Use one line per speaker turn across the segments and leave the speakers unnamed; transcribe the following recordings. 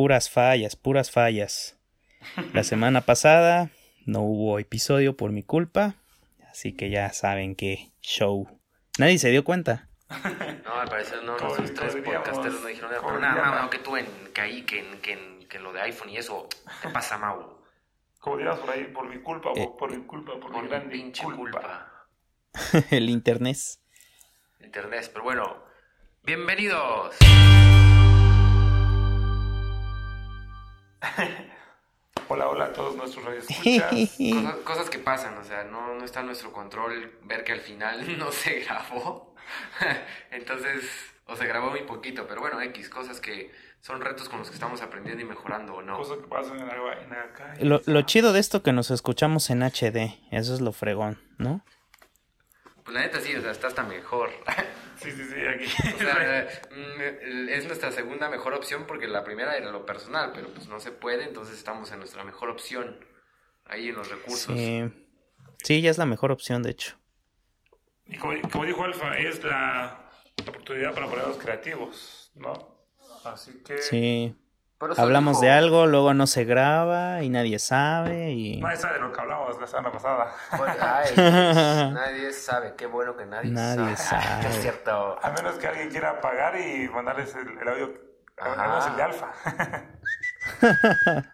puras fallas, puras fallas. La semana pasada no hubo episodio por mi culpa, así que ya saben que show. Nadie se dio cuenta.
No, al parecer no, nuestros tres podcasteros no dijeron nada. Pero nada. Mau, no, que tú en, que ahí, que en, que en, que en lo de iPhone y eso, ¿qué pasa, Mau?
Como dirás por ahí, por mi culpa,
Eh,
o por mi culpa, por,
Por
mi
pinche
culpa.
culpa.
El internet.
Internet, pero bueno, bienvenidos.
Hola, hola a todos nuestros radioescuchas.
Cosas, cosas que pasan, o sea, no, no está en nuestro control ver que al final no se grabó. Entonces, o se grabó muy poquito, pero bueno, X, cosas que son retos con los que estamos aprendiendo y mejorando o no.
Cosas que pasan en la, en la calle.
Lo, lo chido de esto que nos escuchamos en HD, eso es lo fregón, ¿no?
Pues la neta sí, o sea, está hasta mejor.
Sí, sí, sí, aquí.
O sea, mm, es nuestra segunda mejor opción porque la primera era lo personal, pero pues no se puede, entonces estamos en nuestra mejor opción ahí en los recursos.
Sí. Sí, ya es la mejor opción, de hecho.
Y como, como dijo Alfa, es la oportunidad para ponernos creativos, ¿no? Así que
Sí. Hablamos
dijo-
de algo, luego no se graba y nadie sabe y...
nadie sabe de lo que hablamos la semana pasada.
Pues, ay, pues, nadie sabe, qué bueno que nadie,
Nadie
sabe.
sabe.
Es cierto.
A menos que alguien quiera pagar y mandarles el, el audio,
Ajá.
menos el de Alfa.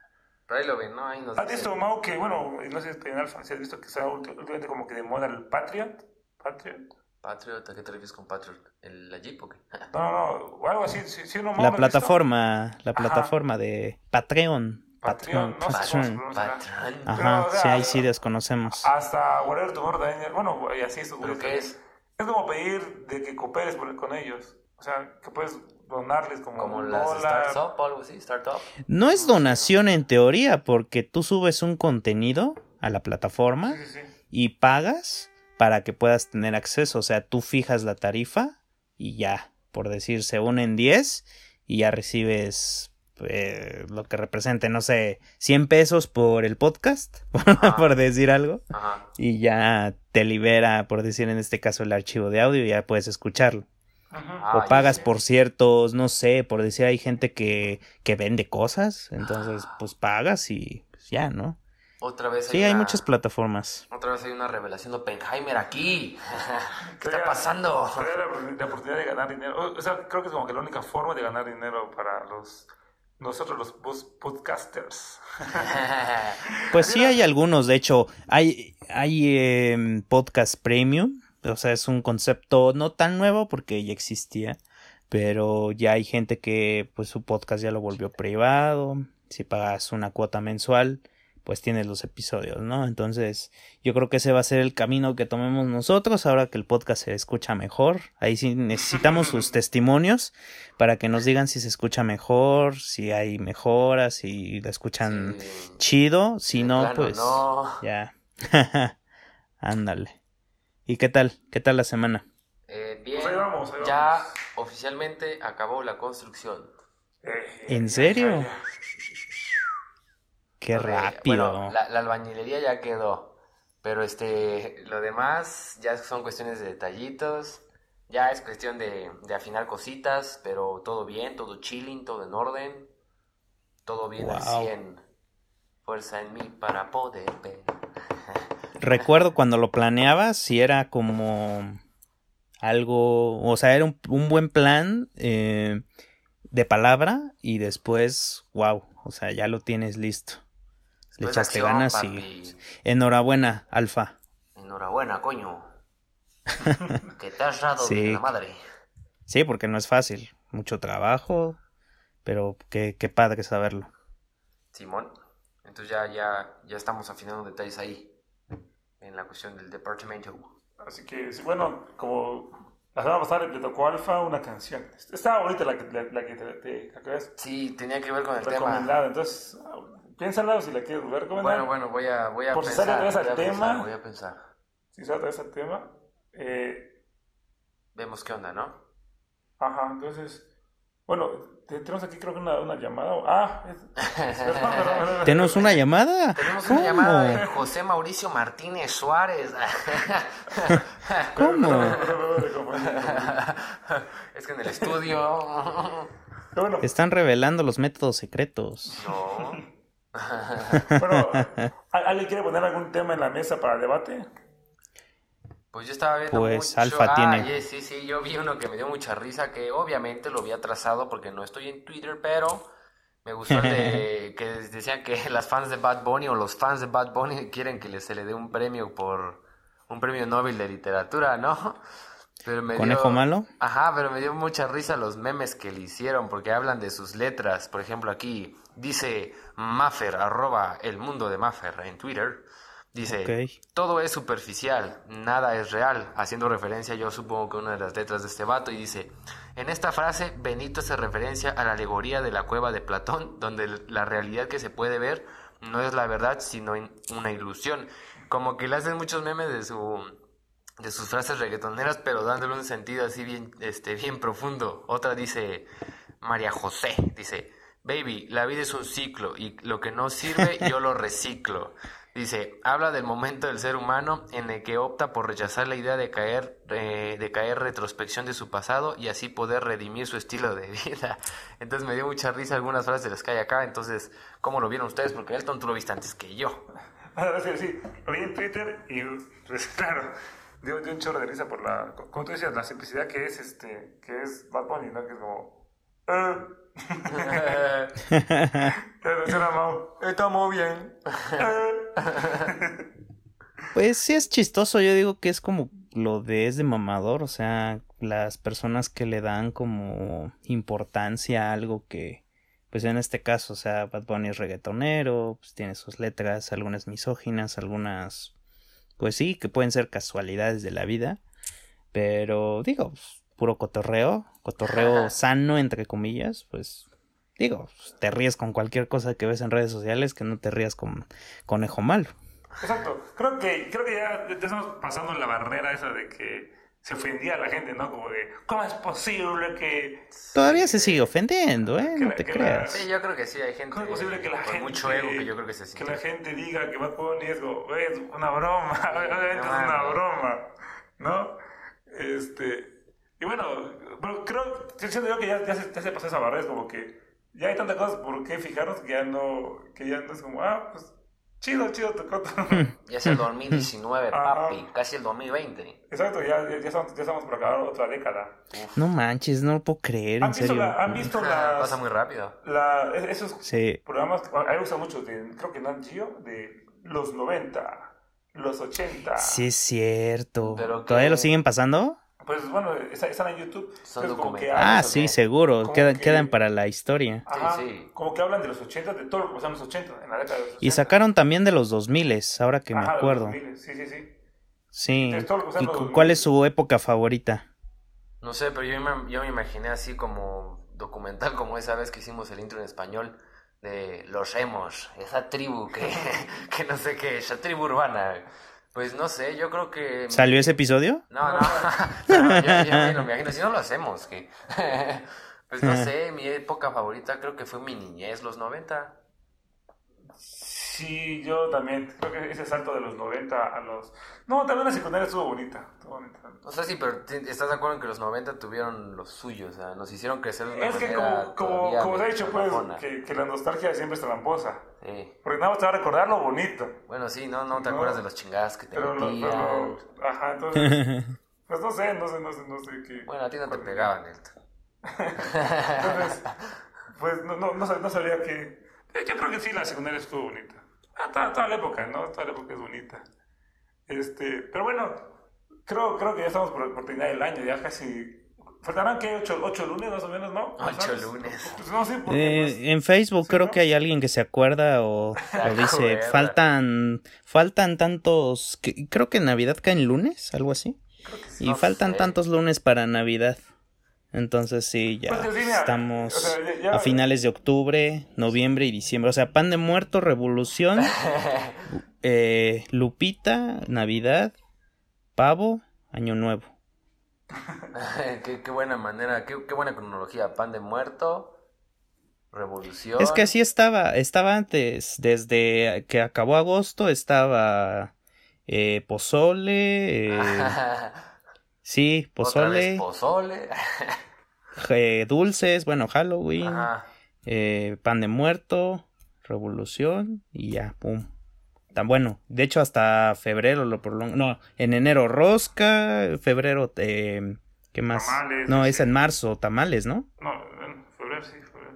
Pero ahí lo ven, ¿no? Ahí nos
¿Has visto, Mau, que, bueno, no sé en Alfa, si has visto que está últimamente como que de moda el Patriot? ¿Patriot?
Patriot, ¿a qué te refieres con Patriot? ¿El, ¿La Jeep o qué?
No, no, no, o algo así, sí, sí, no, Mau, ¿lo
La
has visto?
plataforma, la plataforma de Patreon.
Patreon, no sé cómo se
Patreon. Ajá,
Pero, o sea,
sí, ahí sí desconocemos.
Hasta Whatever Tomorrow también, bueno, y así estos
¿Pero qué es?
Es como pedir de que cooperes con ellos. O sea, que puedes donarles como,
Como las. Startup o algo así, Startup.
No es donación en teoría, porque tú subes un contenido a la plataforma
Sí, sí, sí.
y pagas para que puedas tener acceso. O sea, tú fijas la tarifa y ya, por decir, se unen 10 y ya recibes eh, lo que represente, no sé, 100 pesos por el podcast, por decir algo.
Ajá.
Y ya te libera, por decir en este caso, el archivo de audio y ya puedes escucharlo.
Ajá.
Ah,
o
ya
pagas por ciertos, no sé, por decir, hay gente que, que vende cosas, entonces pues pagas y pues, ya, ¿no?
Otra vez
Sí, hay muchas plataformas.
Otra vez hay una revelación de Oppenheimer aquí. ¿Qué está pasando?
la, la oportunidad de ganar dinero. O sea, creo que es como que la única forma de ganar dinero para los nosotros los podcasters.
Pues sí hay algunos, de hecho, hay, hay em, podcast premium, o sea, es un concepto no tan nuevo porque ya existía, pero ya hay gente que pues su podcast ya lo volvió privado, si pagas una cuota mensual, pues tienes los episodios, ¿no? Entonces, yo creo que ese va a ser el camino que tomemos nosotros ahora que el podcast se escucha mejor. Ahí sí necesitamos sus testimonios para que nos digan si se escucha mejor, si hay mejoras, si lo escuchan
Sí.
chido, si
De
no,
plano,
pues
no.
ya. Ándale. ¿Y qué tal? ¿Qué tal la semana?
Eh, bien,
Pues ahí vamos, ahí
ya oficialmente acabó la construcción.
Eh,
¿En
ya,
serio? Qué rápido.
Bueno, la, la albañilería ya quedó. Pero este, lo demás ya son cuestiones de detallitos. Ya es cuestión de, de afinar cositas, pero todo bien, todo chilling, todo en orden. Todo bien al
Wow.
100. Fuerza en mí para poder ver.
Recuerdo cuando lo planeabas, si era como algo, o sea, era un, un buen plan eh, de palabra y después, wow, o sea, ya lo tienes listo. Le echaste
acción,
ganas
papi.
y enhorabuena, Alfa.
Enhorabuena, coño. que te has dado
Sí.
de la madre.
Sí, porque no es fácil, mucho trabajo, pero qué, qué padre saberlo.
Simón. Entonces ya, ya, ya estamos afinando detalles ahí. En la cuestión del departamento.
Así que, sí, bueno, como la semana pasada le tocó Alfa una canción. Estaba bonita la que, la, la que te, te,
Sí, tenía que ver con el tema.
Entonces, ah, piénsala si la quieres volver a recomendar.
Bueno, bueno, voy a, voy a
Por si
pensar.
sale otra vez al
voy a
tema.
pensar, voy a pensar.
Si se trata de ese tema. Eh,
Vemos qué onda, ¿no?
ajá, entonces, bueno, te- tenemos aquí creo que una, una llamada. Ah, es, perdón, perdón, perdón.
¿Tenemos una llamada?
Tenemos
¿Cómo?
una llamada de José Mauricio Martínez Suárez.
¿Cómo?
Es que en el estudio.
Están revelando los métodos secretos.
No.
bueno, ¿al- ¿alguien quiere poner algún tema en la mesa para debate?
Pues yo estaba viendo
Pues,
mucho-
Alfa
Ah,
tiene.
ye- sí, sí, yo vi uno que me dio mucha risa, que obviamente lo había trazado porque no estoy en Twitter, pero me gustó el de que decían que las fans de Bad Bunny o los fans de Bad Bunny quieren que se le dé un premio por un premio Nobel de literatura, ¿no? Pero me
¿Conejo
dio-
malo?
Ajá, pero me dio mucha risa los memes que le hicieron porque hablan de sus letras. Por ejemplo, aquí dice Maffer, arroba el mundo de Maffer en Twitter. Dice, todo es superficial, nada es real, haciendo referencia yo supongo que una de las letras de este vato y dice, en esta frase Benito hace referencia a la alegoría de la cueva de Platón, donde la realidad que se puede ver no es la verdad, sino in- una ilusión. Como que le hacen muchos memes de su de sus frases reggaetoneras, pero dándole un sentido así bien, este, bien profundo. Otra dice María José, dice, baby, la vida es un ciclo y lo que no sirve yo lo reciclo. Dice, habla del momento del ser humano en el que opta por rechazar la idea de caer, eh, de caer retrospección de su pasado y así poder redimir su estilo de vida. Entonces me dio mucha risa algunas frases de las que hay acá. Entonces, ¿cómo lo vieron ustedes? Porque Elton tú lo viste antes que yo.
Ah, sí, sí, lo vi en Twitter y, pues, claro, dio, dio un chorro de risa por la, como tú decías, la simplicidad que es, este, que es Bad Bunny, ¿no? Que es como, eh, Mau,
Estamos bien.
Pues sí es chistoso, yo digo que es como lo de es de mamador, o sea, las personas que le dan como importancia a algo que, pues en este caso, o sea, Bad Bunny es reggaetonero, pues tiene sus letras, algunas misóginas, algunas, pues sí, que pueden ser casualidades de la vida, pero digo, pues, puro cotorreo, cotorreo sano, entre comillas, pues digo, pues, te ríes con cualquier cosa que ves en redes sociales, que no te rías con conejo malo.
Exacto, creo que, creo que ya, ya estamos pasando la barrera esa de que se ofendía a la gente, ¿no? Como de, ¿cómo es posible que...
Todavía se sigue ofendiendo, ¿eh?
Que
No
la-
te
que
creas.
Sí, yo creo que sí, hay gente
¿Cómo es posible que la
con
gente...
mucho ego que yo creo que se
Que
siente.
la gente diga que Bad Bunny es, como, "Güey, es una broma, obviamente es una broma, ¿no? Este... Y bueno, pero creo, siento yo que ya, ya, se, ya se pasó esa barrera, es como que ya hay tantas cosas por qué fijarnos que ya no, que ya no es como, ah, pues, chido, chido, tocó todo.
Ya es el 2019,
Ajá.
papi, casi el 2020.
Exacto, ya, ya, ya estamos, ya estamos por acabar otra década.
No manches, no lo puedo creer,
¿Han
en
visto,
serio.
la- han visto
Pasa
las,
muy rápido.
la, es- esos
Sí.
programas, a mí me gusta mucho, de, creo que Nat Geo, de los 90, los 80.
Sí, es cierto.
Pero
¿Todavía
que-
lo siguen pasando?
Pues bueno, está- están en YouTube.
Son
Entonces, como que
documentales.
Ah, sí, seguro. Quedan,
que-
quedan para la historia.
Ajá,
Sí, sí.
Como que hablan de los 80, de todo lo que pasó en los 80, en la década de los 80.
Y sacaron también de los 2000, ahora que me
Ajá, de los
acuerdo.
2000, Sí, sí, sí.
Sí.
Entonces,
¿Y
los
cu-
2000.
cuál es su época favorita?
No sé, pero yo me, yo me imaginé así como documental, como esa vez que hicimos el intro en español de los emos, esa tribu que, que no sé qué, esa tribu urbana. Pues no sé, yo creo que...
¿Salió ese episodio?
No, no, no, yo, yo me lo imagino, si no lo hacemos, que... Pues no sé, mi época favorita creo que fue mi niñez, los 90.
Sí, yo también. Creo que ese salto de los 90 a los. No, también la secundaria estuvo bonita. Estuvo bonita.
No sé si, pero ¿estás de acuerdo en que los 90 tuvieron los suyos? O sea, nos hicieron crecer de una
Es que, como, como, como se ha dicho, pues, que, que la nostalgia siempre es tramposa.
Sí.
Porque nada más te va a recordar lo bonito.
Bueno, sí, no, no te
No.
acuerdas de los chingadas que te
Pero, lo,
metían.
pero- Ajá, entonces. Pues no sé, no sé, no sé, no sé qué.
Bueno, a ti no te pegaban, Elton.
Entonces, pues no, no, no, no sabría que. Yo creo que sí, la secundaria estuvo bonita. Ah, toda, toda la época, ¿no? Toda la época es bonita. Este, pero bueno, creo, creo que ya estamos por, por terminar el año, ya casi. Faltarán que ocho, ocho lunes más o menos, ¿no? ¿No
Ocho
sabes?
lunes.
Pues no, sí, porque.
Eh,
pues,
en Facebook
sí,
creo
¿no?
que hay alguien que se acuerda o, o dice, faltan, faltan tantos, que- creo que Navidad cae en lunes, algo así.
creo que sí.
Y
No
faltan
sé.
tantos lunes para Navidad. Entonces sí, ya
Pues sí, mira,
estamos
o sea, ya- ya-
a finales de octubre, noviembre y diciembre. O sea, pan de muerto, revolución, eh, Lupita, Navidad, pavo, año nuevo.
qué, qué buena manera, qué, qué buena cronología. Pan de muerto, revolución.
Es que así estaba, estaba antes, desde que acabó agosto estaba eh, pozole, eh, sí,
Otra vez
pozole, eh, dulces, bueno, Halloween, pan de muerto, revolución y ya, pum. Tan bueno. De hecho, hasta febrero lo prolongo. No, en enero rosca, febrero, eh, ¿qué más?
Tamales,
no,
sí.
es en marzo, tamales, ¿no?
No, en febrero sí, febrero.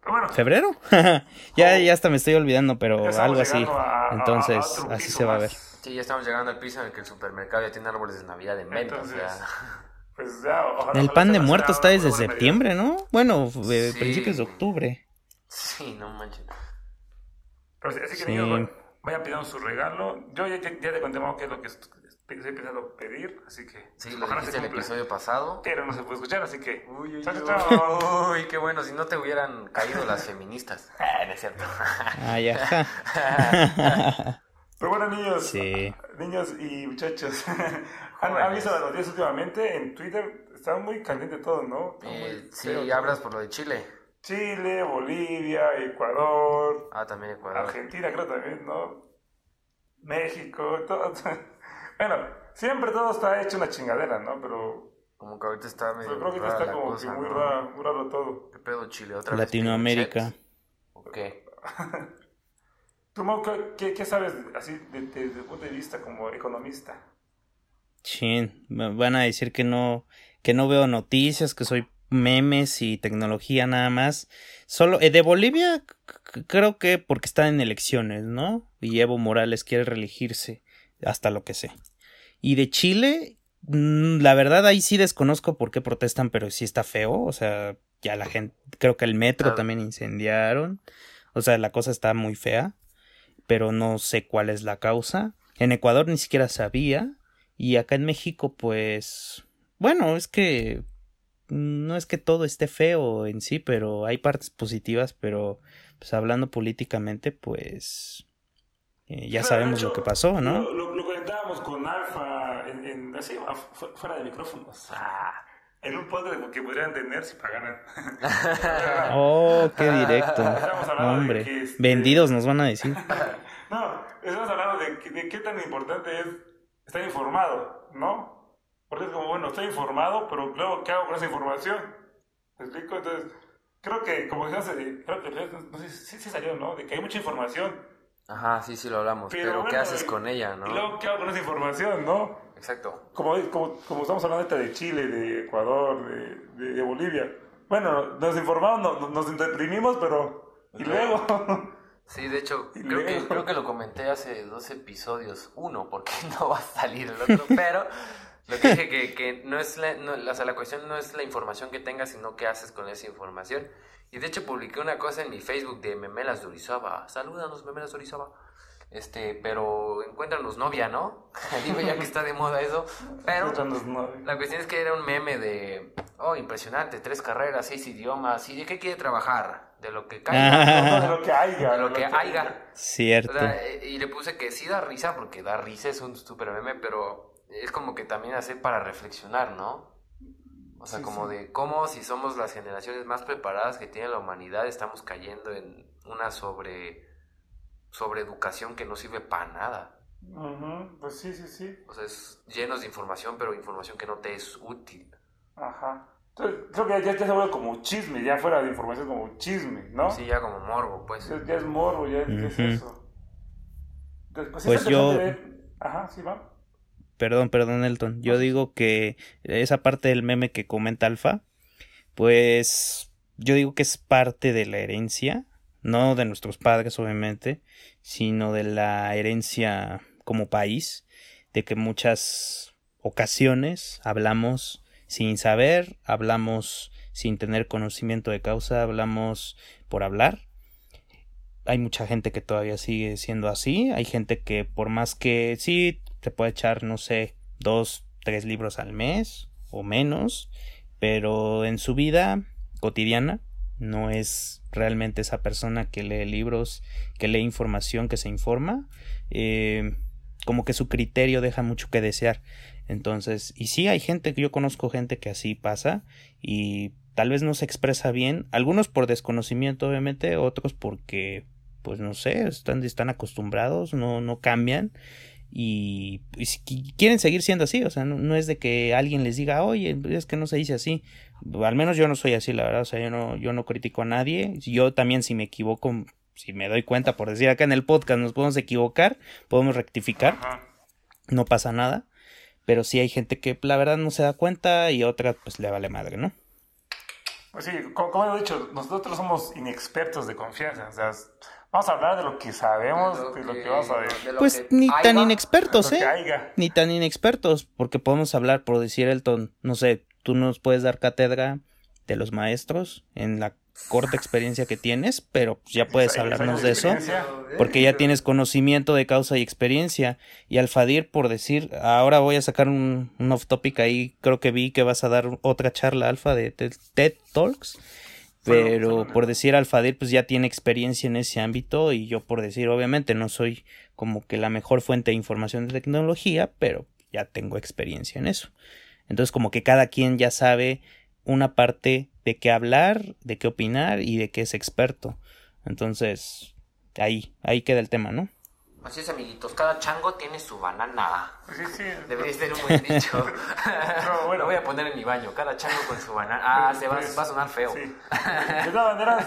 Pero bueno,
¿Febrero? ya, ya hasta me estoy olvidando, pero algo así.
a- a- a
Entonces,
otro
así se va a ver.
Sí, ya estamos llegando al piso en el que el supermercado ya tiene árboles de Navidad en venta. o sea.
Entonces, Pues ya, ojalá-
El pan de muerto está desde septiembre, ¿no? Bueno, eh,
Sí.
principios de octubre.
Sí, no manches.
Pero sí, así que
Sí.
niños, vayan- vayan pidiendo su regalo. Yo ya, ya, ya te conté qué es lo que est- estoy empezando a pedir, así que
Sí, lo
ojalá
dijiste el episodio pasado.
Pero no se puede escuchar, así que...
Uy, uy,
Chao, chao, chao.
uy, qué bueno, si no te hubieran caído las feministas. Ah, no es cierto.
Ah, ya.
Pero bueno, niños,
Sí.
niños y muchachos, ¿han, han visto las noticias últimamente? En Twitter está muy caliente todo, ¿no? Está muy
Eh, sí, hablas por lo de Chile.
Chile, Bolivia, Ecuador,
Ah, también Ecuador.
Argentina creo también, ¿no? México, todo. bueno, siempre todo está hecho una chingadera, ¿no? Pero,
Como que ahorita está medio
pero creo que
rara
está como
cosa,
que muy
¿no?
raro, muy raro todo.
¿Qué pedo Chile? ¿Otra vez
Latinoamérica.
Pinochet? ¿O qué?
¿Tú, Mau, qué, sabes así de- de- desde el punto de vista como economista?
Chin, me van a decir que no, que no veo noticias, que soy memes y tecnología nada más. Solo, eh, de Bolivia, creo que porque están en elecciones, ¿no? Y Evo Morales quiere reelegirse, hasta lo que sé. Y de Chile, mm, la verdad ahí sí desconozco por qué protestan, pero sí está feo, o sea, ya la gente, creo que el metro
Claro.
también incendiaron, o sea, la cosa está muy fea, pero no sé cuál es la causa. En Ecuador ni siquiera sabía, y acá en México, pues, bueno, es que no es que todo esté feo en sí, pero hay partes positivas, pero pues hablando políticamente, pues eh, ya sabemos lo que pasó, ¿no?
Lo, lo- lo comentábamos con Alfa, en, en- así, fuera de micrófonos. Ah, en un podcast que podrían tener si pagaran.
Oh, qué directo.
Estamos hablando de
Hombre,
que, este-
vendidos nos van a decir.
no, estamos hablando de, que- de qué tan importante es estar informado, ¿no? Porque es como, bueno, estoy informado, pero luego, ¿qué hago con esa información? ¿Me explico? Entonces, creo que, como se hace, creo que, no sé si sí, salió, ¿no? De que hay mucha información.
Ajá, sí, sí lo hablamos. Pero, ¿qué
bueno,
haces
y-
con ella,
Y
no?
luego, ¿qué hago con esa información, no?
Exacto.
como, como, como estamos hablando de Chile, de Ecuador, de, de, de Bolivia. Bueno, nos informamos, nos, nos deprimimos, pero... Y luego...
Sí, de hecho,
Y
creo que, creo que lo comenté hace dos episodios. Uno, porque no va a salir el otro. Pero lo que dije que, que no es la, no, o sea, la cuestión no es la información que tengas, sino qué haces con esa información. Y de hecho publiqué una cosa en mi Facebook de Memelas de Orizaba. Salúdanos, Memelas de Orizaba. Este, pero encuéntranos novia, ¿no? Digo ya que está de moda eso. Pero la cuestión es que era un meme de, oh, impresionante, tres carreras, seis idiomas. ¿Y de qué quiere trabajar? De lo que caiga.
de lo que haya.
de lo que haya. O
Cierto.
sea, eh, y le puse que sí da risa, porque da risa, es un super meme, pero es como que también hace para reflexionar, ¿no? O sea,
Sí,
como
sí.
de cómo si somos las generaciones más preparadas que tiene la humanidad, estamos cayendo en una sobre, sobre educación que no sirve para nada.
Ujú, Pues sí, sí, sí.
O sea, es llenos de información, pero información que no te es útil.
Ajá. Entonces, creo que ya, ya se vuelve como chisme, ya fuera de información como chisme, ¿no?
Sí, ya como morbo, pues.
Ya, ya es morbo, ya, es- eso. Entonces,
Pues
está
yo-
ver- Ajá, sí, va.
Perdón, perdón, Elton. Yo digo que esa parte del meme que comenta Alfa, pues yo digo que es parte de la herencia, no de nuestros padres, obviamente, sino de la herencia como país, de que muchas ocasiones hablamos sin saber, hablamos sin tener conocimiento de causa, hablamos por hablar. Hay mucha gente que todavía sigue siendo así, hay gente que por más que sí te puede echar, no sé, dos, tres libros al mes o menos, pero en su vida cotidiana no es realmente esa persona que lee libros, que lee información, que se informa, eh, como que su criterio deja mucho que desear. Entonces, y sí hay gente que yo conozco gente que así pasa y tal vez no se expresa bien, algunos por desconocimiento obviamente, otros porque pues no sé, están, están acostumbrados, no, no cambian y, si quieren seguir siendo así, o sea, no, es de que alguien les diga, oye, es que no se dice así. Al menos yo no soy así, la verdad, o sea, yo no, yo no critico a nadie. Yo también si me equivoco, si me doy cuenta, por decir acá en el podcast, nos podemos equivocar, podemos rectificar, no pasa nada. Pero sí hay gente que la verdad no se da cuenta y otra pues le vale madre, ¿no?
Pues sí, como, he dicho, nosotros somos inexpertos de confianza. O sea, vamos a hablar de lo que sabemos, de lo, que, vamos a ver.
Pues ni tan inexpertos, ¿eh? Ni tan inexpertos, porque podemos hablar, por decir Elton, no sé, tú nos puedes dar cátedra de los maestros en la corta experiencia que tienes, pero ya puedes hablarnos de eso, porque ya tienes conocimiento de causa y experiencia. Y Alfadir, por decir, ahora voy a sacar un, off topic ahí, creo que vi que vas a dar otra charla alfa de TED Talks, pero por decir Alfadir, pues ya tiene experiencia en ese ámbito y yo por decir, obviamente no soy como que la mejor fuente de información de tecnología, pero ya tengo experiencia en eso. Entonces como que cada quien ya sabe una parte de qué hablar, de qué opinar y de qué es experto. Entonces, ahí, ahí queda el tema, ¿no?
Así es, amiguitos. Cada chango tiene su banana.
Sí, sí.
Debería ser un buen dicho. Pero bueno. Lo voy a poner en mi baño. Cada chango con su banana. Ah, se va, va a sonar feo. Sí.
De todas maneras,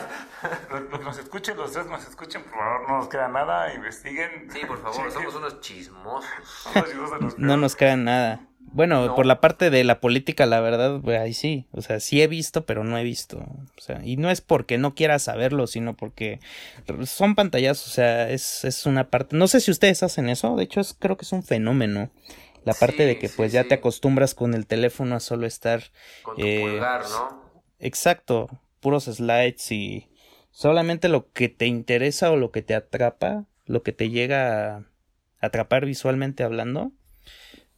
los que nos escuchen, los tres nos escuchen, por favor, no nos queda nada. Investiguen.
Sí, por favor. Somos unos chismosos.
no nos queda nada. Bueno, por la parte de la política, la verdad, pues ahí sí. O sea, sí he visto, pero no he visto. O sea, y no es porque no quiera saberlo, sino porque son pantallas, o sea, es, es una parte. No sé si ustedes hacen eso, de hecho, es, creo que es un fenómeno. La parte de que pues ya te acostumbras con el teléfono a solo estar.
Con tu eh, pulgar, ¿no?
Exacto, puros slides y solamente lo que te interesa o lo que te atrapa, lo que te llega a atrapar visualmente hablando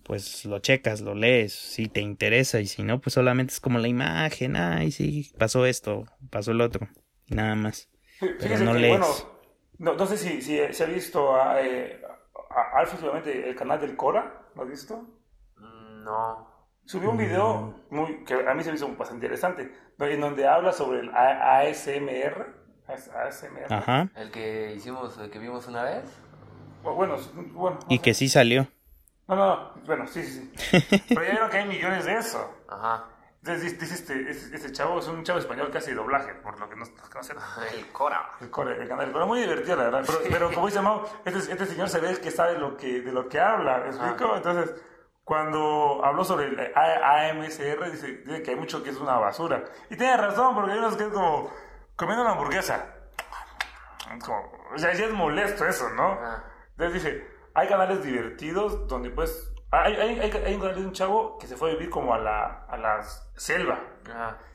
pues lo checas, lo lees, si te interesa y si no, pues solamente es como la imagen, ay, sí, pasó esto, pasó el otro, y nada más. Pero no lees. Bueno,
no, no, sé si, si se ha visto a, eh, a, el canal del Cora, ¿lo has visto?
Mm, no.
Subió un video mm. muy, que a mí se me hizo bastante interesante, en donde habla sobre el ASMR. ASMR.
Ajá.
El que hicimos, el que vimos una vez.
Bueno, bueno.
y que sí salió.
No, no, bueno, sí, sí, sí. Pero ya vieron que hay millones de eso.
Ajá.
Entonces dice este, este, este, chavo, es un chavo español que hace doblaje, por lo que no conocen.
El Cora.
El Cora, el canal. Pero muy divertido, la verdad. Pero, como dice Mau, este, este, señor se ve que sabe lo que, de lo que habla, ¿me explico? Entonces, cuando habló sobre el AMSR, dice, dice, que hay mucho que es una basura. Y tiene razón, porque hay unos que es como comiendo una hamburguesa. Como, o sea, ya es molesto eso, ¿no? Entonces dice hay canales divertidos donde pues... Hay, hay, hay, un canal de un chavo que se fue a vivir como a la, a la selva.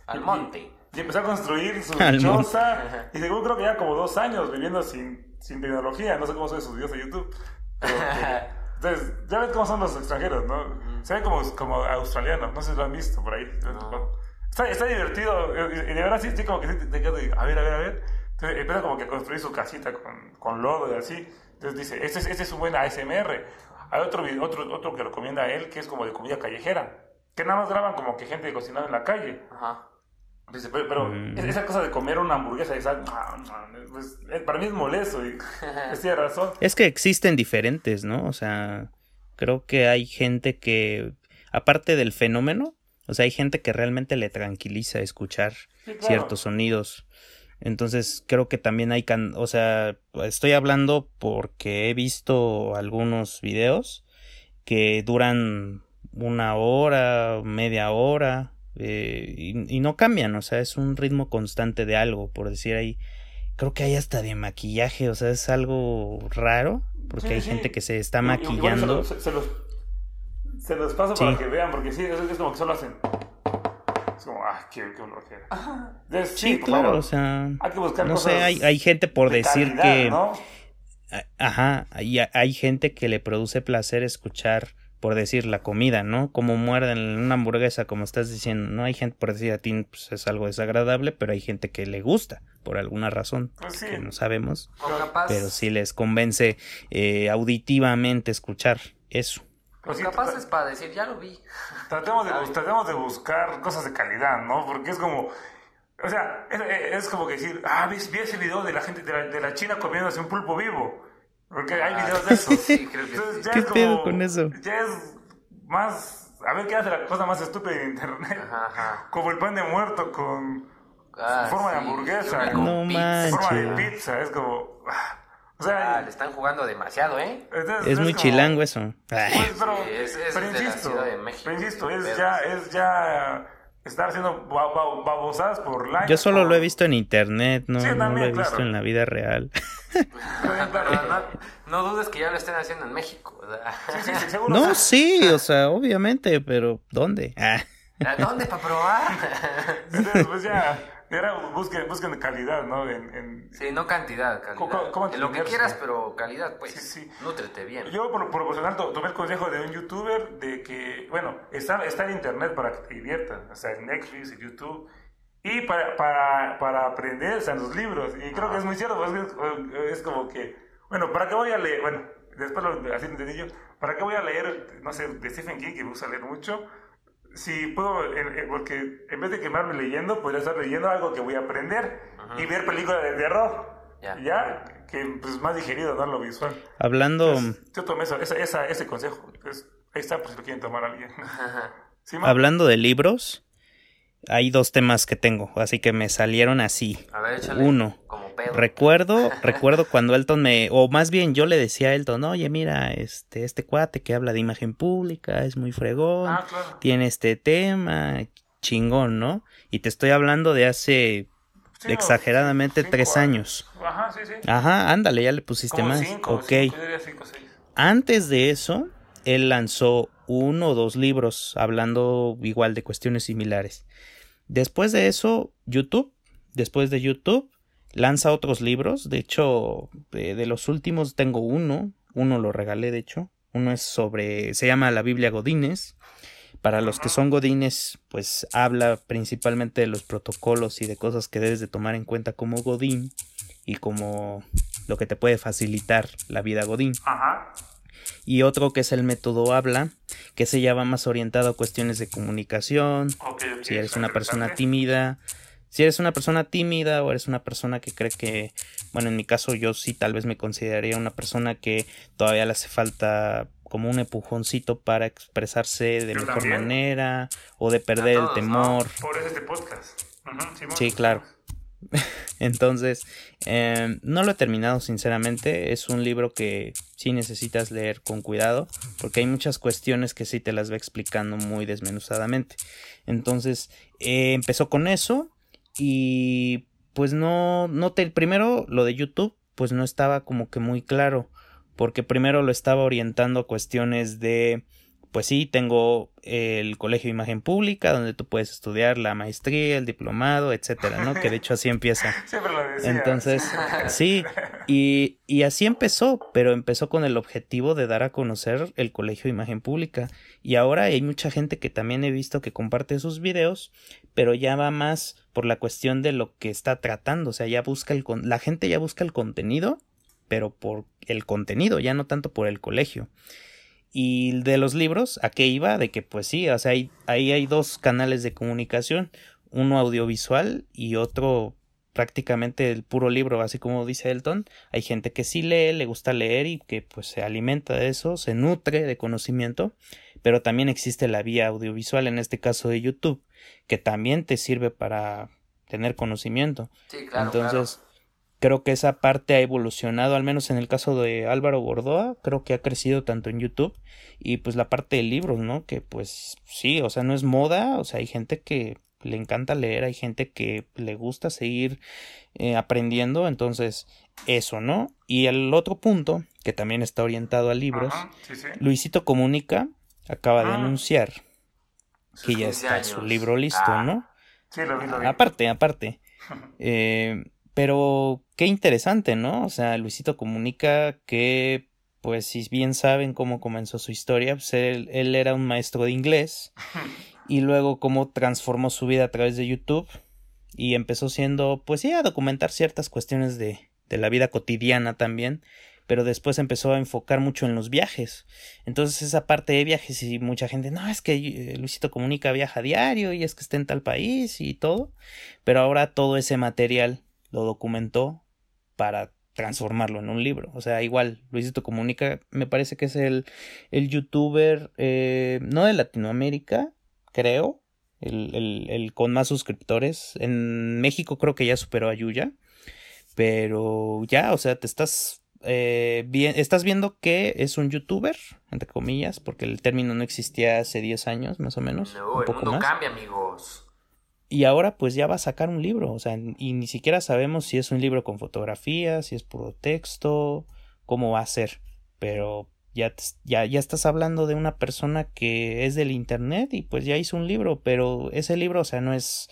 al monte.
Y, empezó a construir su choza. Y según creo que ya como dos años viviendo sin, sin tecnología. No sé cómo son sus videos de YouTube. entonces, ya ves cómo son los extranjeros, ¿no? Se ven como, como australianos. No sé si lo han visto por ahí. Está, está, divertido. Y de verdad sí, sí como que te, quedas a ver, a ver, a ver. Entonces empieza como que a construir su casita con, con lodo y así. Entonces dice, este es, este es un buen ASMR. Hay otro, otro, otro que recomienda a él que es como de comida callejera. Que nada más graban como que gente cocinando en la calle.
Ajá.
Dice, pero, mm. esa cosa de comer una hamburguesa, esa, pues, para mí es molesto y tiene razón.
Es que existen diferentes, ¿no? O sea, creo que hay gente que, aparte del fenómeno, o sea, hay gente que realmente le tranquiliza escuchar ciertos sonidos. Entonces creo que también hay, can o sea, estoy hablando porque he visto algunos videos que duran una hora, media hora, eh, y, no cambian, o sea, es un ritmo constante de algo, por decir ahí. Creo que hay hasta de maquillaje, o sea, es algo raro, porque hay gente que se está maquillando.
se, los, se, los, paso para que vean, porque sí, es como que solo hacen como, ah, qué, qué
Sí, claro, o sea. Hay que buscar No sé, hay, hay gente por decir que. Ajá, hay, hay gente que le produce placer escuchar, por decir, la comida, ¿no? Como muerden una hamburguesa, como estás diciendo, ¿no? Hay gente, por decir a ti, pues es algo desagradable, pero hay gente que le gusta, por alguna razón, pues que no sabemos. Pero sí les convence eh, auditivamente escuchar eso.
Pues capaz es para decir, ya lo vi.
Tratemos de, tratemos de buscar cosas de calidad, ¿no? Porque es como, o sea, es, como que decir, ah, vi, ese video de la gente de la, de la China comiéndose un pulpo vivo. Porque hay videos de eso.
Sí, creo que
Entonces,
sí.
ya
¿Qué
es
pedo
como-
con eso?
Ya es más. A ver qué hace la cosa más estúpida en internet.
Ajá, ajá.
Como el pan de muerto con
Ah,
forma de
sí,
hamburguesa.
una con
No
pizza.
forma de pizza. Es como. ah, O
Ah,
sea.
le están jugando demasiado, ¿eh?
entonces
Es muy
como-
chilango eso.
Pues, pero,
Sí, es- es
pero
de la
insisto,
Ciudad de México.
pero insisto, es ya, es ya estar haciendo ba- ba- babosadas por likes.
Yo solo
por-
lo he visto en internet, no,
Sí,
no
también,
lo he visto
claro.
en la vida real.
No, no, no dudes que ya lo estén haciendo en México. o sea.
Sí, sí, sí, seguro.
No, sí, o sea, obviamente, pero ¿dónde? Ah.
¿A ¿Dónde para probar?
Entonces, pues ya, era, busquen, busquen calidad, ¿no? En, en-
Sí, no cantidad, calidad.
¿Cómo- cómo
lo que quieras, pero calidad, pues.
Sí, sí.
Nútrete bien.
Yo, por, to- tomé el consejo de un youtuber de que, bueno, está, está en internet para que te diviertas, o sea, en Netflix, en YouTube, y para, para, para aprender, o sea, en los libros. Y creo que es muy cierto, pues es, es como que, bueno, ¿para qué voy a leer? Bueno, después lo, así entendí yo, ¿para qué voy a leer, no sé, de Stephen King, que me gusta leer mucho? Si puedo, porque en vez de quemarme leyendo, podría estar leyendo algo que voy a aprender y ver películas de terror.
Ya.
Ya, que pues más digerido, ¿no? Lo visual.
Hablando,
Yo tomé eso, esa, esa- ese consejo. Es- ahí está, por si lo quieren tomar alguien.
Hablando de libros, hay dos temas que tengo, así que me salieron así.
A ver, échale.
Uno.
Como pedo.
Recuerdo, recuerdo cuando Elton me, o más bien yo le decía a Elton, oye, mira, este, este cuate que habla de imagen pública es muy fregón,
Ah, claro.
tiene este tema, chingón, ¿no? Y te estoy hablando de hace
Sí,
exageradamente
cinco
tres años.
Ajá, sí, sí.
Ajá, ándale, ya le pusiste
Como
más.
cinco,
ok.
cinco, seis.
Antes de eso, él lanzó uno o dos libros hablando igual de cuestiones similares. Después de eso, YouTube. Después de YouTube, lanza otros libros. De hecho, de, de los últimos tengo uno. Uno lo regalé, de hecho. Uno es sobre. se llama La Biblia Godines. Para los que son godines, pues habla principalmente de los protocolos y de cosas que debes de tomar en cuenta como godín y como lo que te puede facilitar la vida godín
Ajá.
y otro que es el método habla, que se llama más orientado a cuestiones de comunicación, si eres una persona tímida, si eres una persona tímida o eres una persona que cree que, bueno, en mi caso yo sí tal vez me consideraría una persona que todavía le hace falta como un empujoncito para expresarse de
Yo
mejor
también.
manera o de perder
todos,
el
¿no?
temor.
Por eso este podcast.
Sí, claro. Entonces, eh, no lo he terminado sinceramente. Es un libro que sí necesitas leer con cuidado porque hay muchas cuestiones que sí te las va explicando muy desmenuzadamente. Entonces, eh, empezó con eso y pues no, no te, primero lo de YouTube pues no estaba como que muy claro porque primero lo estaba orientando a cuestiones de pues sí, tengo el Colegio de Imagen Pública, donde tú puedes estudiar la maestría, el diplomado, etcétera, ¿no? Que de hecho así empieza.
Siempre lo decía.
Entonces, sí, y, y así empezó, pero empezó con el objetivo de dar a conocer el Colegio de Imagen Pública. Y ahora hay mucha gente que también he visto que comparte sus videos, pero ya va más por la cuestión de lo que está tratando. O sea, ya busca el con la gente ya busca el contenido, pero por el contenido, ya no tanto por el colegio. Y de los libros, ¿a qué iba? De que pues sí, o sea, hay- ahí hay dos canales de comunicación, uno audiovisual y otro prácticamente el puro libro, así como dice Elton. Hay gente que sí lee, le gusta leer y que pues se alimenta de eso, se nutre de conocimiento, pero también existe la vía audiovisual, en este caso de YouTube, que también te sirve para tener conocimiento.
Sí, claro.
Entonces, creo que esa parte ha evolucionado, al menos en el caso de Álvaro Gordoa, creo que ha crecido tanto en YouTube y pues la parte de libros, ¿no? Que pues sí, o sea, no es moda, o sea, hay gente que le encanta leer, hay gente que le gusta seguir eh, aprendiendo, entonces eso, ¿no? Y el otro punto, que también está orientado a libros,
Ajá, sí, sí.
Luisito Comunica acaba de
Ah.
anunciar
Sus
que ya
15
está su libro listo,
Ah.
¿no?
Sí, lo vi, lo vi.
Aparte, aparte. Eh, pero qué interesante, ¿no? O sea, Luisito comunica que, pues, si bien saben cómo comenzó su historia, pues él, él era un maestro de inglés y luego cómo transformó su vida a través de YouTube y empezó siendo, pues sí, a documentar ciertas cuestiones de, de la vida cotidiana también, pero después empezó a enfocar mucho en los viajes. Entonces esa parte de viajes y mucha gente, no, es que eh, Luisito Comunica viaja a diario y es que está en tal país y todo, pero ahora todo ese material lo documentó para transformarlo en un libro. O sea, igual, Luisito Comunica me parece que es el, el youtuber, eh, no de Latinoamérica, creo, el, el, el, con más suscriptores. En México creo que ya superó a Yuya, pero ya, o sea, te estás... Eh, bien, estás viendo que es un youtuber, entre comillas, porque el término no existía hace 10 años, más o menos.
No, el mundo cambia, amigos.
Y ahora pues ya va a sacar un libro, o sea, y ni siquiera sabemos si es un libro con fotografías, si es puro texto, cómo va a ser, pero ya, ya, ya estás hablando de una persona que es del internet y pues ya hizo un libro, pero ese libro, o sea, no es,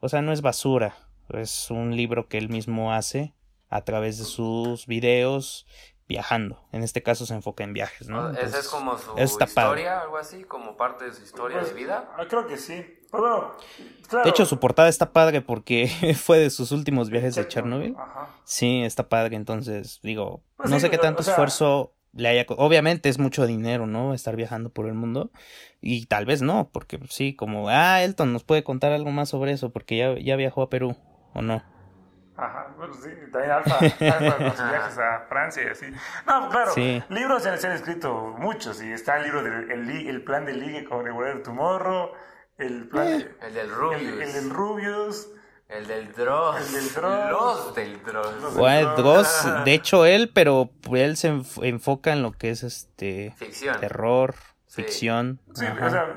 o sea, no es basura, es un libro que él mismo hace a través de sus videos viajando. En este caso se enfoca en viajes, ¿no?
¿Esa es como su historia, algo así? ¿Como parte de su historia de
Pues,
vida?
ah, Creo que sí. Pero claro.
De hecho, su portada está padre porque fue de sus últimos viajes de Chernobyl.
Ajá.
Sí, está padre, entonces digo,
Pues
no
sí,
sé qué tanto
o sea-
esfuerzo le haya... Obviamente es mucho dinero, ¿no? Estar viajando por el mundo y tal vez no, porque sí, como, ah, Elton nos puede contar algo más sobre eso porque ya, ya viajó a Perú, ¿o no?
Ajá, bueno, sí, también Alfa, Alfa con sus viajes a Francia y así. No, claro,
Sí.
libros se, han escrito muchos, y está el libro del el, el plan de ligue con el Warrior Tomorrow, el plan
Eh.
de-
El del
el,
Rubius.
el del Rubius,
El del Dross.
El del Dross.
Los del Dross.
Los-
Bueno,
no.
Dross, de hecho él, pero él se enf- enfoca en lo que es este
Ficción.
terror,
Sí.
ficción.
Sí,
ajá.
o sea,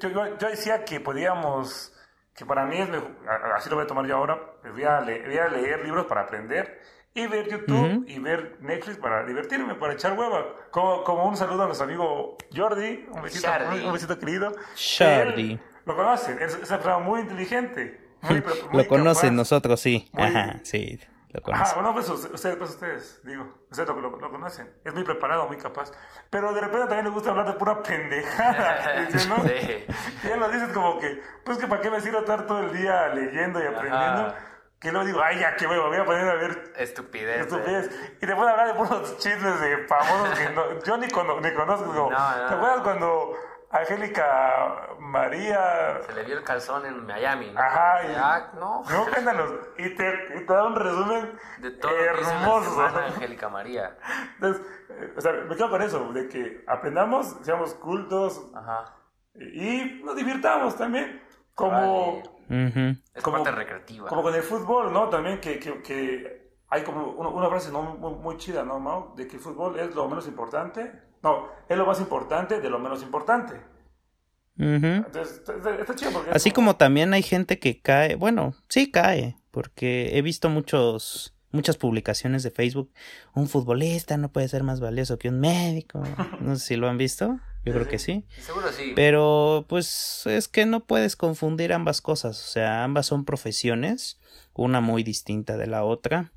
yo, yo- yo decía que podíamos, que para mí es mejor, así lo voy a tomar yo ahora, voy a, le- voy a leer libros para aprender y ver YouTube
Ujú.
y ver Netflix para divertirme, para echar hueva. Como, como un saludo a nuestro amigo Jordi, un besito,
Shardy.
un, besito querido. Él- Lo conocen, es, es una persona muy inteligente. Muy, muy
lo conocen,
capaz.
nosotros sí.
Muy-
Ajá, sí, lo
Ajá, bueno, pues us- ustedes, pues ustedes, digo, ustedes lo, lo- lo conocen. Es muy preparado, muy capaz. Pero de repente también le gusta hablar de pura pendejada. dice, ¿no?
Sí.
Y él nos dice como que, pues que para qué me sirvo estar todo el día leyendo y aprendiendo.
Ajá.
Que luego digo, ay, ya que huevo, voy a poner a ver
Estupidez.
estupidez. Y te puede hablar de puros chismes de famosos que no- yo ni, cono- ni conozco. Como,
No, no.
¿Te acuerdas cuando Angélica María
Se le vio el calzón en Miami. ¿no?
Ajá, y-
Ah, no.
no, cuéntanos. Y te, y te da un resumen
De todo
hermoso.
Angélica María.
Entonces, eh, o sea, me quedo con eso, de que aprendamos, seamos cultos
Ajá.
y nos divirtamos también. Como,
Vale.
Ujú.
Es
Como-
parte recreativa.
como con el fútbol, ¿no? También que, que, que hay como una, una frase ¿no? muy, muy chida, ¿no, Mau? De que el fútbol es lo menos importante. No, es lo más importante de lo menos importante. Entonces, está, chido porque...
Así como también hay gente que cae, bueno, sí cae, porque he visto muchos muchas publicaciones de Facebook, un futbolista no puede ser más valioso que un médico. No sé si lo han visto, yo creo que sí.
Seguro sí.
Pero pues es que no puedes confundir ambas cosas, o sea, ambas son profesiones, una muy distinta de la otra.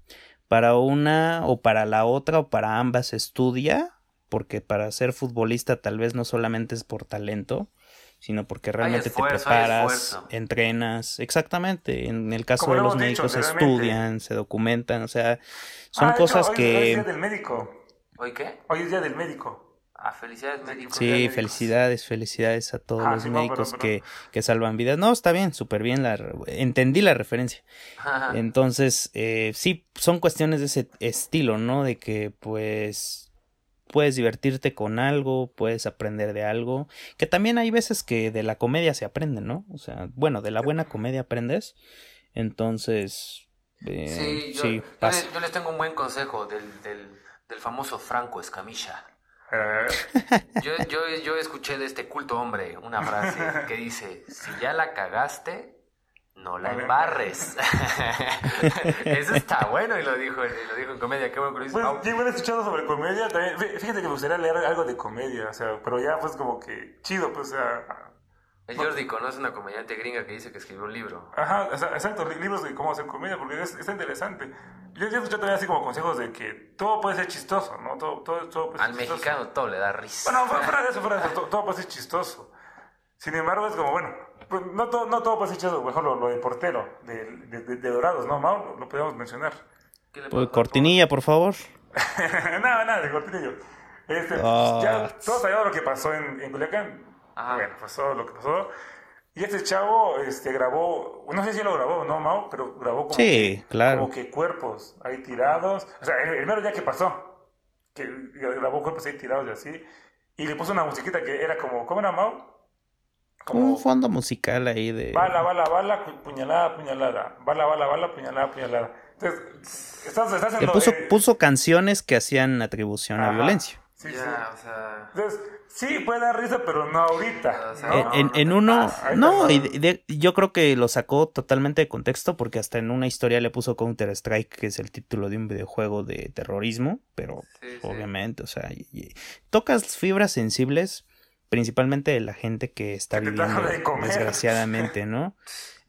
Para una o para la otra o para ambas estudia, porque para ser futbolista tal vez no solamente es por talento, sino porque realmente
esfuerzo,
te preparas, entrenas, exactamente. En el caso
Como
de
lo
los
dicho
médicos estudian, se documentan, o sea, son
Ah, hecho,
cosas
hoy- Hoy es día
que
del médico.
¿Hoy qué?
Hoy es día del médico.
Ah, felicidades, médico.
Sí,
médicos.
felicidades, felicidades a todos
Ah,
los
sí, no, pero-
médicos
pero-
Que, que salvan vidas. No, está bien, súper bien, la, entendí la referencia.
Ajá.
Entonces, eh, sí, son cuestiones de ese estilo, ¿no? De que pues puedes divertirte con algo, puedes aprender de algo, que también hay veces que de la comedia se aprende, ¿no? O sea, bueno, de la buena comedia aprendes, entonces, eh,
Sí, yo,
sí,
yo les, yo les tengo un buen consejo del, del, del famoso Franco Escamilla.
Eh,
Yo, yo, yo escuché de este culto hombre una frase que dice, si ya la cagaste, no la embarres. Eso está bueno y lo dijo, y lo dijo en comedia. Qué bueno que lo dice
Pues
Mau.
yo hubiera escuchado sobre comedia también. Fí- Fíjate que me gustaría leer algo de comedia, o sea, pero ya pues como que chido, pues, o sea,
El Jordi conoce una comediante gringa que dice que escribió un libro.
ajá, o sea, exacto, li- libros de cómo hacer comedia, porque es, está interesante. Yo ya escuché también así como consejos de que todo puede ser chistoso, ¿no? Todo, todo, todo puede ser
Al
chistoso.
mexicano todo le da risa.
Bueno, fuera fuera de eso, fuera de eso, todo, todo puede ser chistoso. Sin embargo, es como, bueno, pues no, todo, no todo puede ser chistoso, por ejemplo, lo de portero, de, de, de- de Dorados, ¿no, Mau? Lo, lo podemos mencionar.
¿Qué le
Pues, cortinilla, por favor.
nada, nada, de cortinillo. Este,
Ah.
ya todos sabíamos lo que pasó en, en Culiacán.
Ajá.
Bueno, pasó lo que pasó. Y este chavo este, grabó, no sé si lo grabó, ¿no, Mau? Pero grabó como,
Sí,
que,
claro.
como que cuerpos ahí tirados. O sea, el, el mero día que pasó, que grabó cuerpos ahí tirados y así. Y le puso una musiquita que era como, ¿cómo era, Mau?
Un fondo musical ahí de...
Bala, bala, bala, pu- puñalada, puñalada. Bala, bala, bala, puñalada, puñalada. Entonces, estás, estás haciendo...
puso,
eh,
puso canciones que hacían atribución a
ajá.
violencia.
Sí, sí.
Ya, o sea.
Entonces, sí, puede dar risa, pero no ahorita.
O sea,
¿no?
En, en-
no
en
te
uno, no, y de- de- yo creo que lo sacó totalmente de contexto porque hasta en una historia le puso Counter Strike, que es el título de un videojuego de terrorismo, pero
Sí, sí.
obviamente, o sea, y- y- tocas fibras sensibles, principalmente de la gente que está
Que
viviendo
de comer.
desgraciadamente, ¿no?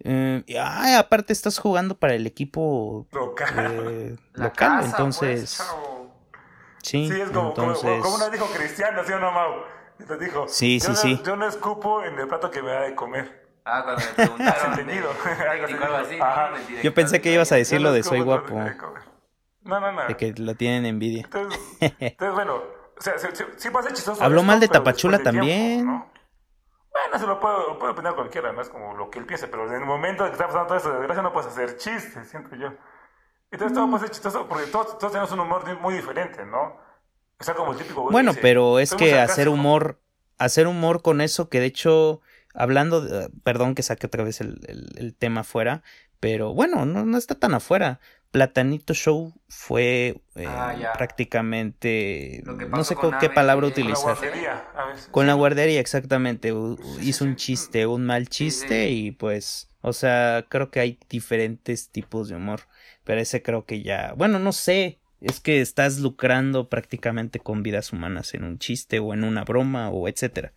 Eh, y, ay, aparte estás jugando para el equipo
Local.
eh, local,
casa, pues,
entonces,
chavo.
sí,
Sí, es como, como,
entonces,
como una dijo Cristiano, ¿sí o no, Mau? Te dijo,
Sí,
yo
sí,
no,
sí.
Yo no escupo en el plato que me da de comer.
Ah, cuando me preguntaron.
entendido.
así,
Ajá.
¿no?
Yo pensé que ibas a
de-
decir lo de soy guapo.
No, no, no.
de que lo tienen envidia.
Entonces, entonces, bueno, sea, sí, sí, chistoso.
Habló
esto,
mal de Tapachula
de
también.
tiempo, ¿no? Bueno, se lo puede, lo puede opinar cualquiera, no es como lo que él piensa, pero en el momento en que está pasando toda esa desgracia no puedes hacer chistes, siento yo. Entonces todo puede ser chistoso porque todos, todos tenemos un humor muy diferente, ¿no? O sea, como el típico
Bueno,
dice,
pero es
"Soy muy
que hacer
sarcástico".
humor, hacer humor con eso, que de hecho, hablando, de- perdón que saque otra vez el, el- el tema afuera, pero bueno, no, no está tan afuera. Platanito Show fue eh,
Ah,
prácticamente, no sé
con
qué
Ave
palabra
y- con la
utilizar.
guardería, a veces.
Con la guardería, exactamente.
Sí,
Hizo
sí.
un chiste, un mal chiste y pues, o sea, creo que hay diferentes tipos de humor. Pero ese creo que ya, bueno, no sé. Es que estás lucrando prácticamente con vidas humanas en un chiste o en una broma o etcétera.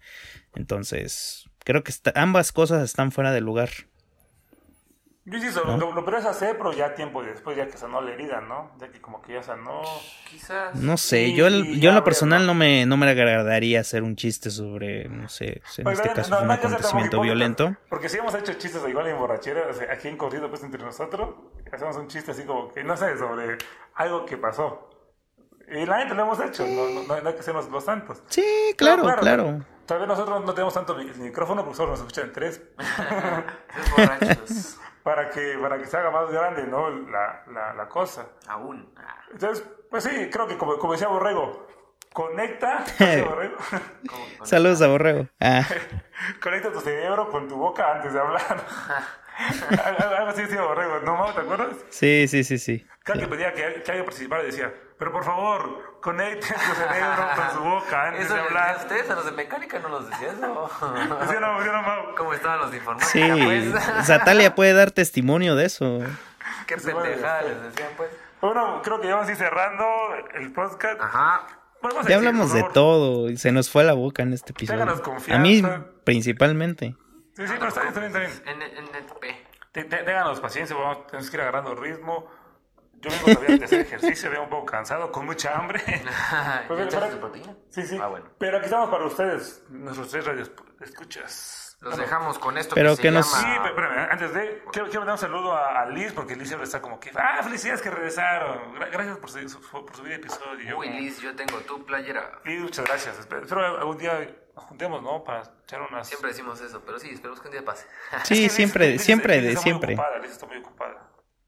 Entonces, creo que está- ambas cosas están fuera de lugar.
Yo insisto,
¿No?
lo, lo peor es hacer, pero ya tiempo después, ya que sanó la herida, ¿no? Ya que como que ya sanó.
Quizás.
No sé,
Y-
yo, el- yo en lo personal no me, no me agradaría hacer un chiste sobre, no sé, en
Pues,
este
no,
caso un
ser
acontecimiento violento.
Porque si hemos hecho chistes igual en borrachera, o sea, aquí en corrido pues entre nosotros, hacemos un chiste así como que, no sé, sobre algo que pasó. Y la gente lo hemos hecho, no, no, no hay que sernos los santos.
Sí,
Pero
claro, claro.
Tal vez nosotros no tenemos tanto el micrófono, porque solo nos escuchan tres,
Esos borrachos.
Para que, para que se haga más grande, ¿no? La, la, la cosa.
Aún. Ah,
Entonces, pues sí, creo que como, como decía Borrego, conecta, ¿cómo decía Borrego?
como con-
Saludos a Borrego. Ah.
conecta tu cerebro con tu boca antes de hablar. Algo así decía Borrego, ¿no, Mau? ¿Te acuerdas?
Sí, sí, sí, sí.
Cada que pedía que, que alguien participara decía, pero por favor, conecten su cerebro con su boca antes
¿Eso
de hablar.
ustedes? ¿A los de mecánica no los decía eso?
No, no, Mau.
¿Cómo estaban los de informática?
Sí,
pues?
Zatalia puede dar testimonio de eso.
Qué pendejada les decían, pues.
Bueno, creo que ya vamos a ir cerrando el podcast.
Ajá.
Pues vamos a
Ya hablamos de todo y se nos fue la boca en este
Ténganos
episodio.
confianza.
A mí principalmente.
Sí, sí, pero está bien, está bien, está bien.
En,
Ténganos paciencia, vamos, tenemos que ir agarrando ritmo. Yo vengo todavía de hacer ejercicio, vengo un poco cansado, con mucha hambre. Pues,
¿Ya
pero-
echaste tu proteína?
Sí, sí.
Ah, bueno.
Pero aquí estamos para ustedes, nuestros tres radios escuchas.
Los dejamos con esto
Pero
que,
que
se
nos-
Sí,
llama...
pero espérame, antes de, quiero, quiero mandar un saludo a, a Liz, porque Liz siempre está como que, ah, felicidades que regresaron, Gra- gracias por, su- por subir episodio.
Uy, Liz, yo tengo tu playera.
Liz, muchas gracias. Espero, espero algún día juntemos, ¿no? Para echar unas...
Siempre decimos eso, pero sí, esperemos que un día pase.
Es que
Sí,
Liz-
siempre,
Liz-
siempre,
Liz
de
está muy
siempre.
ocupada, Liz está muy ocupada.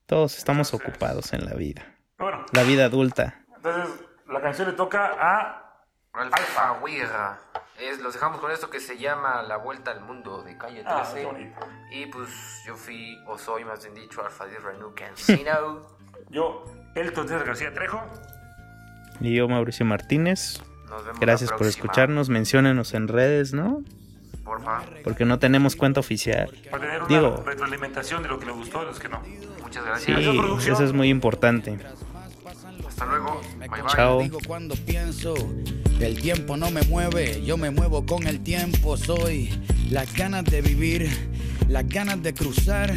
Todos estamos
Entonces-
ocupados en la vida.
Bueno,
La vida adulta.
entonces la canción le toca a...
Alfa Huiga. Es, los dejamos con esto que se llama La Vuelta al Mundo de Calle 13.
Ah,
y pues yo fui, o soy más bien dicho, Alfa de Renu Cancino.
Yo, Elton César García Trejo.
Y yo, Mauricio Martínez.
Nos vemos
Gracias
la
por escucharnos. Menciónenos en redes, ¿no?
Porfa.
Porque no tenemos cuenta oficial.
Para tener una
Digo-
retroalimentación de lo que le gustó los que no.
Muchas
Sí,
gracias.
producción.
eso es muy importante.
Hasta luego. Bye bye.
Chao.
Digo cuando pienso, el tiempo no me mueve, yo me muevo con el tiempo. Soy las ganas de vivir, las ganas de cruzar,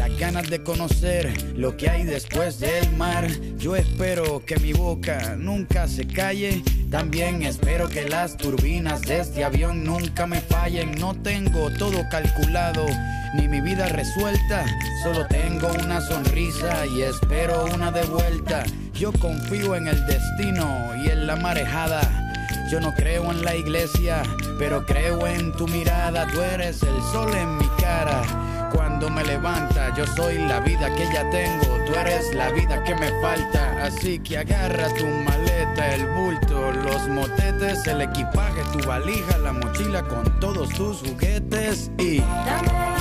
las ganas de conocer lo que hay después del mar. Yo espero que mi boca nunca se calle. También espero que las turbinas de este avión nunca me fallen. No tengo todo calculado, ni mi vida resuelta. Solo tengo una sonrisa y espero una de vuelta. Yo confío en el destino y en la marejada. Yo no creo en la iglesia, pero creo en tu mirada. Tú eres el sol en mi cara. Cuando me levanta, yo soy la vida que ya tengo. Tú eres la vida que me falta. Así que agarra tu maleta, el bulto, los motetes, el equipaje, tu valija, la mochila con todos tus juguetes y.
Dame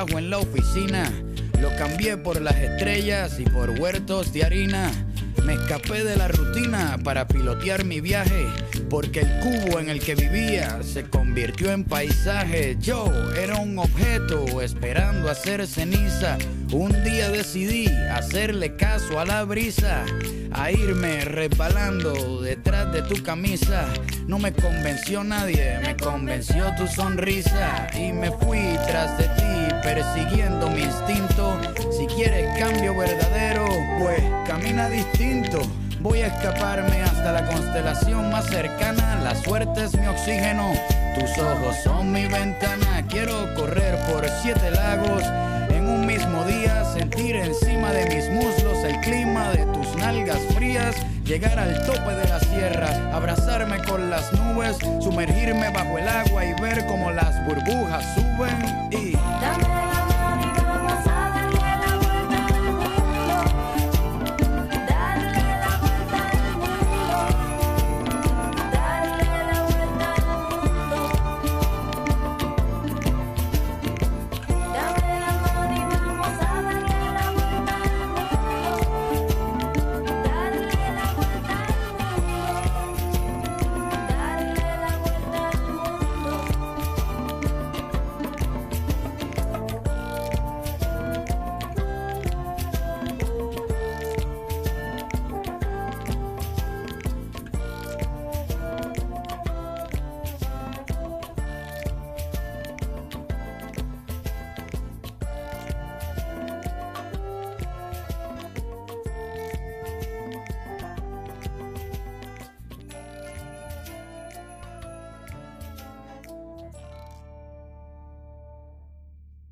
trabajo en la oficina. Lo cambié por las estrellas y por huertos de harina. Me escapé de la rutina para pilotear mi viaje, porque el cubo en el que vivía se convirtió en paisaje. Yo era un objeto esperando hacer ceniza. Un día decidí hacerle caso a la brisa, a irme resbalando detrás de tu camisa. No me convenció nadie, me convenció tu sonrisa y me fui tras de ti persiguiendo mi instinto. Si quieres cambio verdadero, pues camina distinto. Voy a escaparme hasta la constelación más cercana. La suerte es mi oxígeno, tus ojos son mi ventana. Quiero correr por siete lagos en un mismo día, sentir encima de mis muslos el clima de tus nalgas frías. Llegar al tope de la sierra, abrazarme con las nubes, sumergirme bajo el agua y ver cómo las burbujas suben y
Dame